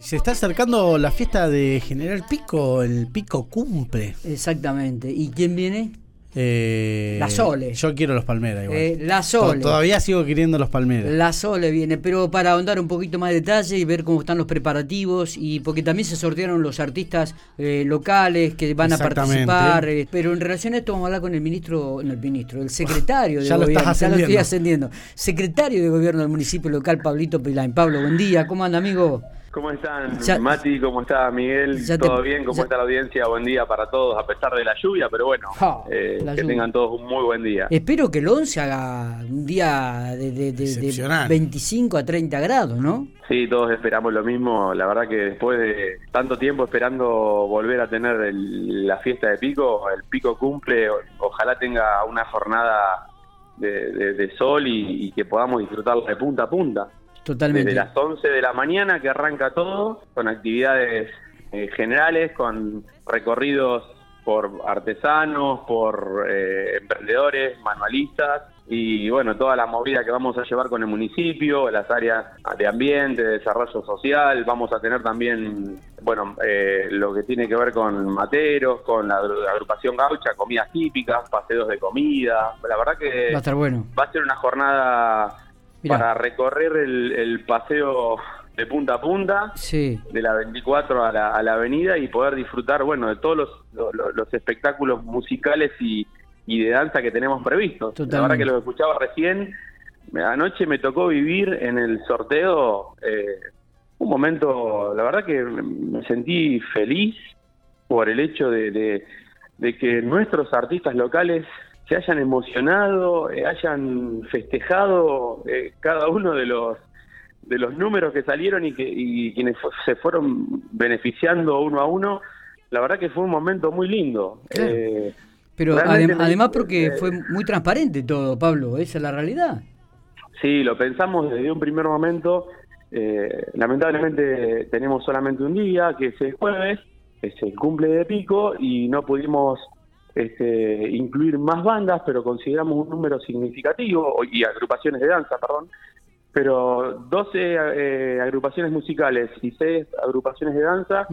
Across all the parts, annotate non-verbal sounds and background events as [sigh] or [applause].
Se está acercando la fiesta de General Pico, el Pico cumple. Exactamente. ¿Y quién viene? Eh, La Sole. Yo quiero los Palmeras igual. Eh, la Sole. Todavía sigo queriendo los Palmeras. La Sole viene, pero para ahondar un poquito más de detalle y ver cómo están los preparativos y porque también se sortearon los artistas eh, locales que van a participar, eh, pero en relación a esto vamos a hablar con el ministro, no el ministro, el secretario [laughs] de Ya lo gobierno, estás ya lo estoy ascendiendo, secretario de gobierno del municipio local Pablito Pilain. Pablo, buen día, ¿cómo anda amigo? ¿Cómo están? Ya- Mati, ¿cómo está Miguel? Te- ¿Todo bien? ¿Cómo ya- está la audiencia? Buen día para todos, a pesar de la lluvia, pero bueno, eh, que lluvia. tengan todos un muy buen día. Espero que el 11 haga un día de, de- de- de Excepcional. 25 a 30 grados, ¿no? Sí, todos esperamos lo mismo. La verdad que después de tanto tiempo esperando volver a tener el- la fiesta de Pico, el Pico cumple, o- ojalá tenga una jornada de, de- de sol y, y que podamos disfrutarla de punta a punta. Totalmente. Desde las 11 de la mañana que arranca todo, con actividades eh, generales, con recorridos por artesanos, por eh, emprendedores, manualistas y bueno, toda la movida que vamos a llevar con el municipio, las áreas de ambiente, de desarrollo social, vamos a tener también, bueno, eh, lo que tiene que ver con materos, con la agru- agrupación gaucha, comidas típicas, paseos de comida, la verdad que Va a estar bueno. va a ser una jornada Mirá. para recorrer el, el paseo de punta a punta, Sí. de la 24 a la, a la avenida y poder disfrutar, bueno, de todos los, los, los espectáculos musicales y, y de danza que tenemos previstos. La verdad que lo escuchaba recién, anoche me tocó vivir en el sorteo eh, un momento, la verdad que me sentí feliz por el hecho de, de- de que nuestros artistas locales se hayan emocionado, eh, hayan festejado eh, cada uno de los de los números que salieron y que y quienes se fueron beneficiando uno a uno, la verdad que fue un momento muy lindo. Claro. Eh, Pero realmente adem- me- además porque fue muy transparente todo, Pablo, esa es la realidad. Sí, lo pensamos desde un primer momento. Eh, lamentablemente tenemos solamente un día, que es el jueves, es el cumple de Pico, y no pudimos este, incluir más bandas, pero consideramos un número significativo, y agrupaciones de danza, perdón. Pero 12 eh, agrupaciones musicales y 6 agrupaciones de danza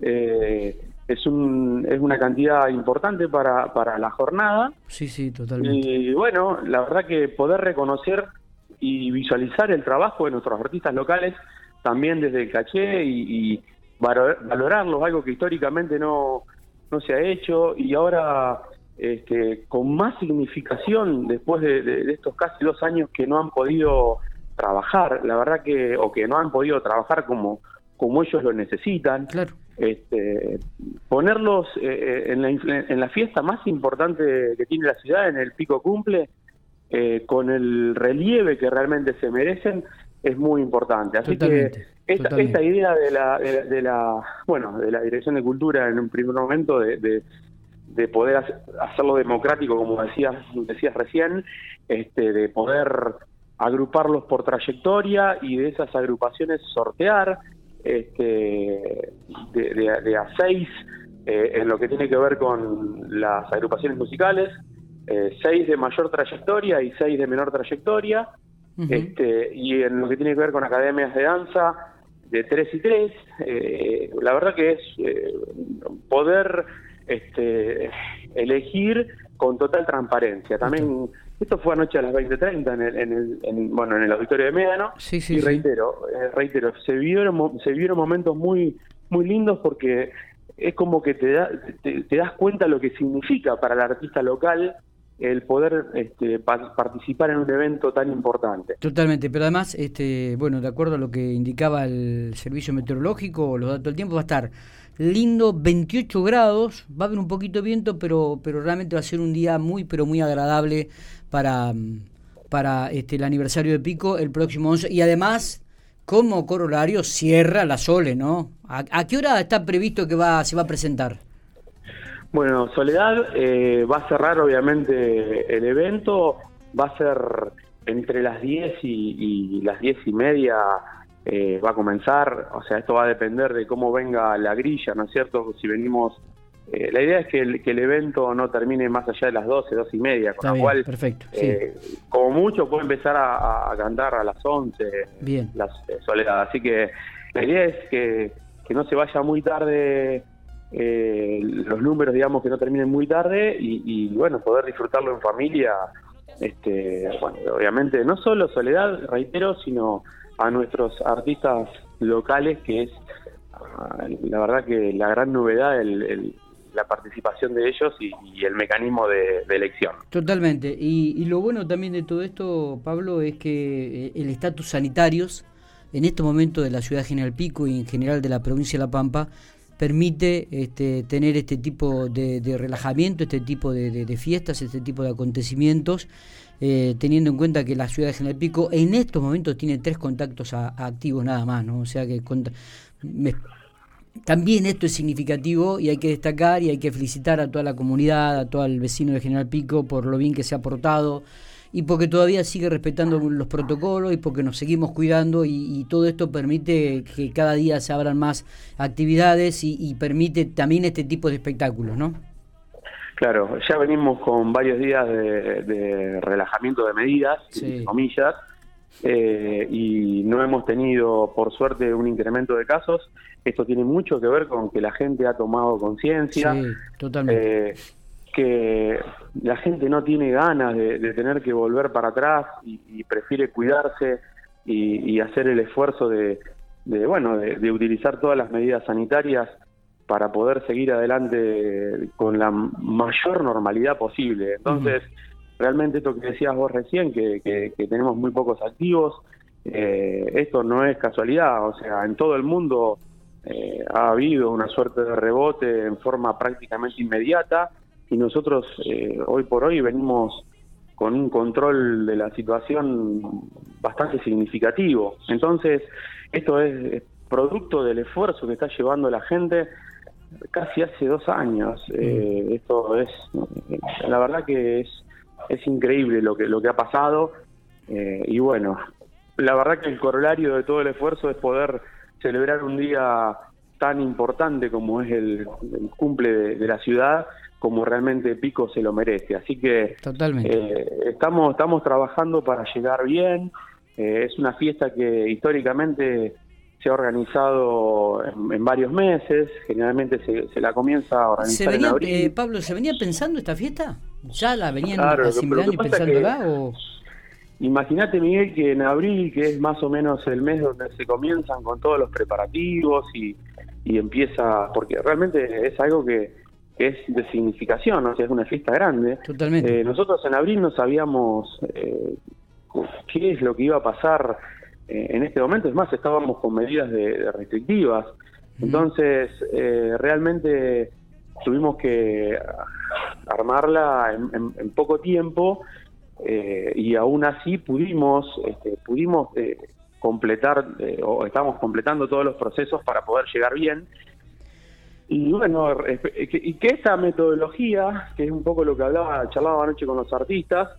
eh, es, un, es una cantidad importante para, para la jornada. Sí, sí, totalmente. Y bueno, la verdad que poder reconocer y visualizar el trabajo de nuestros artistas locales también desde el caché y, y valo- valorarlos, algo que históricamente no, no se ha hecho y ahora este, con más significación después de, de- de estos casi dos años que no han podido trabajar, la verdad que, o que no han podido trabajar como, como ellos lo necesitan Claro. este, ponerlos eh, eh, en, la, en la fiesta más importante que tiene la ciudad, en el Pico Cumple, eh, con el relieve que realmente se merecen, es muy importante. Así Totalmente, que esta, esta idea de la, de, la- de la, bueno, de la Dirección de Cultura en un primer momento de, de, de poder hacer- hacerlo democrático, como decías, decías recién, este, de poder agruparlos por trayectoria y de esas agrupaciones sortear este, de, de- de a seis eh, en lo que tiene que ver con las agrupaciones musicales, eh, seis de mayor trayectoria y seis de menor trayectoria, este, y en lo que tiene que ver con academias de danza, de tres y tres, eh, la verdad que es eh, poder este, elegir con total transparencia. También, esto fue anoche a las 20.30 en el, en el, en- bueno, en el auditorio de Médano, Sí, sí, y sí. reitero, eh, reitero, se vivieron, mo- se vivieron momentos muy, muy lindos porque es como que te, da, te, te das cuenta lo que significa para el artista local el poder este, pa- participar en un evento tan importante. Totalmente, pero además, este, bueno, de acuerdo a lo que indicaba el servicio meteorológico, los datos del tiempo, va a estar lindo, 28 grados, va a haber un poquito de viento, pero, pero realmente va a ser un día muy, pero muy agradable para, para este, el aniversario de Pico el próximo 11. Y además, como corolario, cierra la Sole, ¿no? ¿A, a qué hora está previsto que va, se va a presentar? Bueno, Soledad eh, va a cerrar obviamente el evento, va a ser entre las 10 y, y las 10 y media eh, va a comenzar, o sea, esto va a depender de cómo venga la grilla, ¿no es cierto? Si venimos, eh, la idea es que el, que el evento no termine más allá de las 12, 12 y media, con Está lo bien, cual, perfecto, sí. eh, como mucho puede empezar a, a cantar a las 11, Bien. las eh, Soledad, así que la idea es que, que no se vaya muy tarde eh, los números, digamos, que no terminen muy tarde y, y, bueno, poder disfrutarlo en familia. Este, bueno, obviamente, no solo Soledad, reitero, sino a nuestros artistas locales, que es ah, la verdad que la gran novedad, el, la participación de ellos y, el mecanismo de, elección. Totalmente. Y, lo bueno también de todo esto, Pablo, es que eh, el estatus sanitarios en este momento de la ciudad de General Pico y en general de la provincia de La Pampa permite este, tener este tipo de, relajamiento, este tipo de, fiestas, este tipo de acontecimientos, eh, teniendo en cuenta que la ciudad de General Pico en estos momentos tiene tres contactos activos nada más, ¿no? O sea que también esto es significativo y hay que destacar y hay que felicitar a toda la comunidad, a todo el vecino de General Pico por lo bien que se ha portado y porque todavía sigue respetando los protocolos y porque nos seguimos cuidando y, todo esto permite que cada día se abran más actividades y, permite también este tipo de espectáculos, ¿no? Claro, ya venimos con varios días de, relajamiento de medidas, comillas, eh, y no hemos tenido, por suerte, un incremento de casos. Esto tiene mucho que ver con que la gente ha tomado conciencia. Sí, totalmente. Eh, que la gente no tiene ganas de, tener que volver para atrás y, prefiere cuidarse y, hacer el esfuerzo de, bueno de, utilizar todas las medidas sanitarias para poder seguir adelante con la mayor normalidad posible. Entonces, realmente esto que decías vos recién, que, tenemos muy pocos activos, eh, esto no es casualidad, o sea, en todo el mundo eh, ha habido una suerte de rebote en forma prácticamente inmediata y nosotros eh, hoy por hoy venimos con un control de la situación bastante significativo. Entonces, esto es producto del esfuerzo que está llevando la gente casi hace dos años. Mm. Eh, esto es, la verdad que es, es increíble lo que, lo que ha pasado. Eh, y bueno, la verdad que el corolario de todo el esfuerzo es poder celebrar un día tan importante como es el, cumple de la ciudad como realmente Pico se lo merece. Así que eh, estamos, estamos trabajando para llegar bien. Eh, es una fiesta que históricamente se ha organizado en, varios meses, generalmente se, la comienza a organizar venía, en abril. Eh, Pablo, ¿se venía pensando esta fiesta? ¿Ya la venían asimilando y pensándola? O... Imagínate, Miguel, que en abril, que es más o menos el mes donde se comienzan con todos los preparativos y, y empieza, porque realmente es algo que que es de significación, o sea, es una fiesta grande. Totalmente. Eh, nosotros en abril no sabíamos eh, qué es lo que iba a pasar eh, en este momento, es más, estábamos con medidas de, restrictivas, entonces realmente tuvimos que armarla en, poco tiempo y aún así pudimos, este, pudimos completar o estamos completando todos los procesos para poder llegar bien y bueno, y que esta metodología, que es un poco lo que hablaba, charlaba anoche con los artistas,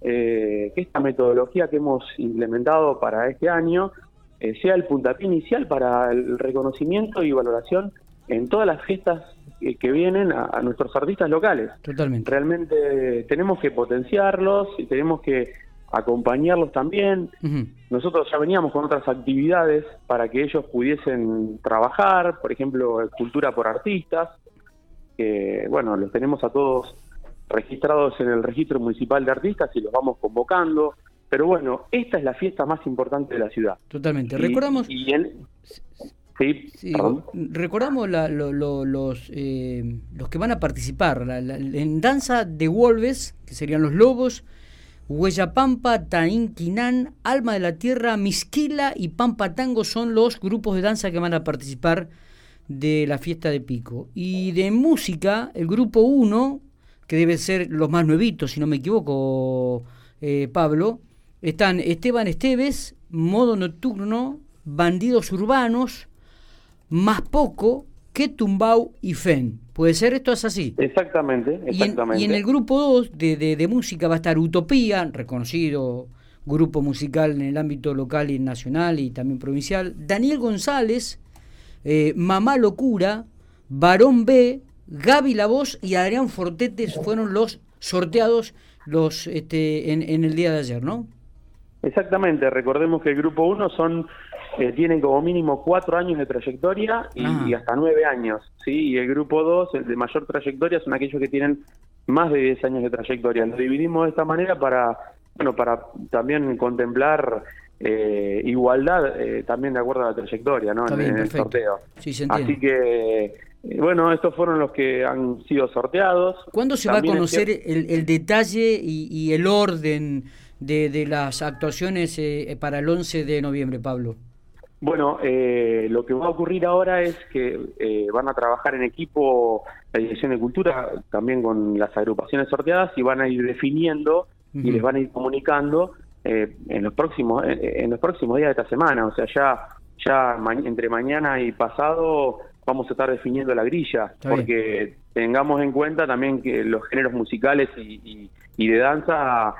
eh, que esta metodología que hemos implementado para este año eh, sea el puntapié inicial para el reconocimiento y valoración en todas las fiestas que, vienen a, nuestros artistas locales. Totalmente. Realmente tenemos que potenciarlos y tenemos que acompañarlos también. Nosotros ya veníamos con otras actividades para que ellos pudiesen trabajar, por ejemplo, cultura por artistas, que bueno, los tenemos a todos registrados en el registro municipal de artistas y los vamos convocando. Pero bueno, esta es la fiesta más importante de la ciudad. Totalmente. Recordamos. Sí, recordamos los, eh, los que van a participar en danza de Wolves, que serían los lobos, Huellapampa, Tainquinán, Alma de la Tierra, Misquila y Pampa Tango son los grupos de danza que van a participar de la fiesta de Pico. Y de música, el grupo 1, que debe ser los más nuevitos, si no me equivoco, eh, Pablo, están Esteban Esteves, Modo Nocturno, Bandidos Urbanos, Más Poco, Ketumbau y Fen. ¿Puede ser esto es así? Exactamente, exactamente. Y en, el grupo 2 de, de, música va a estar Utopía, reconocido grupo musical en el ámbito local y nacional y también provincial. Daniel González, eh, Mamá Locura, Varón B, Gaby La Voz y Adrián Fortetes fueron los sorteados los este, en, en el día de ayer, ¿no? Exactamente, recordemos que el grupo 1 son eh, tienen como mínimo cuatro años de trayectoria y, Ah. y hasta nueve años, ¿sí? Y el grupo 2, el de mayor trayectoria, son aquellos que tienen más de 10 años de trayectoria. Lo dividimos de esta manera para, bueno, para también contemplar eh, igualdad eh, también de acuerdo a la trayectoria, ¿no? En, el sorteo. Sí, se. Así que, eh, bueno, estos fueron los que han sido sorteados. ¿Cuándo se va a conocer el, el detalle y, y el orden de, de las actuaciones eh, para el 11 de noviembre, Pablo? Bueno, eh, lo que va a ocurrir ahora es que eh, van a trabajar en equipo la Dirección de Cultura, también con las agrupaciones sorteadas, y van a ir definiendo y les van a ir comunicando eh, en los próximos eh, en los próximos días de esta semana. O sea, ya ya ma- entre mañana y pasado vamos a estar definiendo la grilla, Está bien. porque tengamos en cuenta también que los géneros musicales y, y- y de danza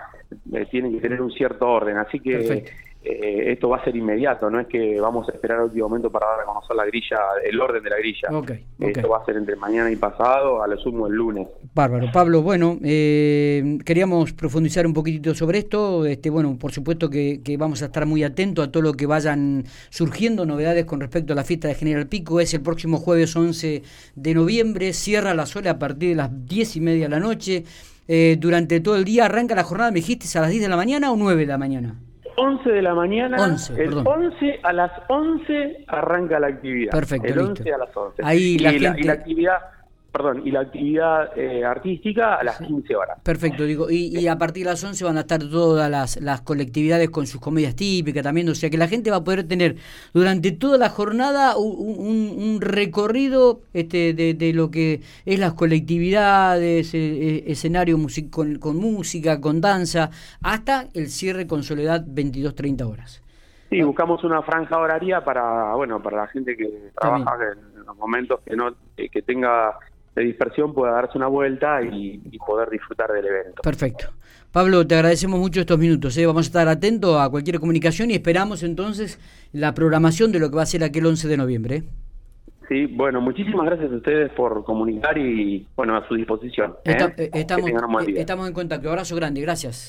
eh, tienen que tener un cierto orden. Así que Perfecto. Eh, esto va a ser inmediato, no es que vamos a esperar al último momento para dar a conocer la grilla, el orden de la grilla. Ok, ok. Esto va a ser entre mañana y pasado, a lo sumo el lunes. Bárbaro. Pablo, bueno, eh, queríamos profundizar un poquitito sobre esto. Este, bueno, por supuesto que, que vamos a estar muy atentos a todo lo que vayan surgiendo, novedades con respecto a la fiesta de General Pico. Es el próximo jueves 11 de noviembre, cierra la sola a partir de las 10 y media de la noche. Eh, durante todo el día arranca la jornada, me dijiste, a las 10 de la mañana o 9 de la mañana. 11 de la mañana, 11, el perdón. 11 a las 11 arranca la actividad. Perfecto, El listo. 11 a las 11. Ahí y, la la, gente- y la actividad, perdón, y la actividad eh, artística a las 15 horas. Perfecto, digo, y, y a partir de las 11 van a estar todas las, las colectividades con sus comedias típicas también, o sea que la gente va a poder tener durante toda la jornada un, un- un recorrido este, de, de lo que es las colectividades, eh, eh, escenario music- con, con música, con danza, hasta el cierre con Soledad 22-30 horas. Sí, buscamos una franja horaria para, bueno, para la gente que trabaja en los momentos que no eh, que tenga de dispersión pueda darse una vuelta y, y poder disfrutar del evento. Perfecto. Pablo, te agradecemos mucho estos minutos. ¿eh? Vamos a estar atentos a cualquier comunicación y esperamos entonces la programación de lo que va a ser aquel 11 de noviembre. ¿eh? Sí, bueno, muchísimas gracias a ustedes por comunicar y, bueno, a su disposición. ¿eh? Estamos, estamos en contacto. Abrazo grande, gracias.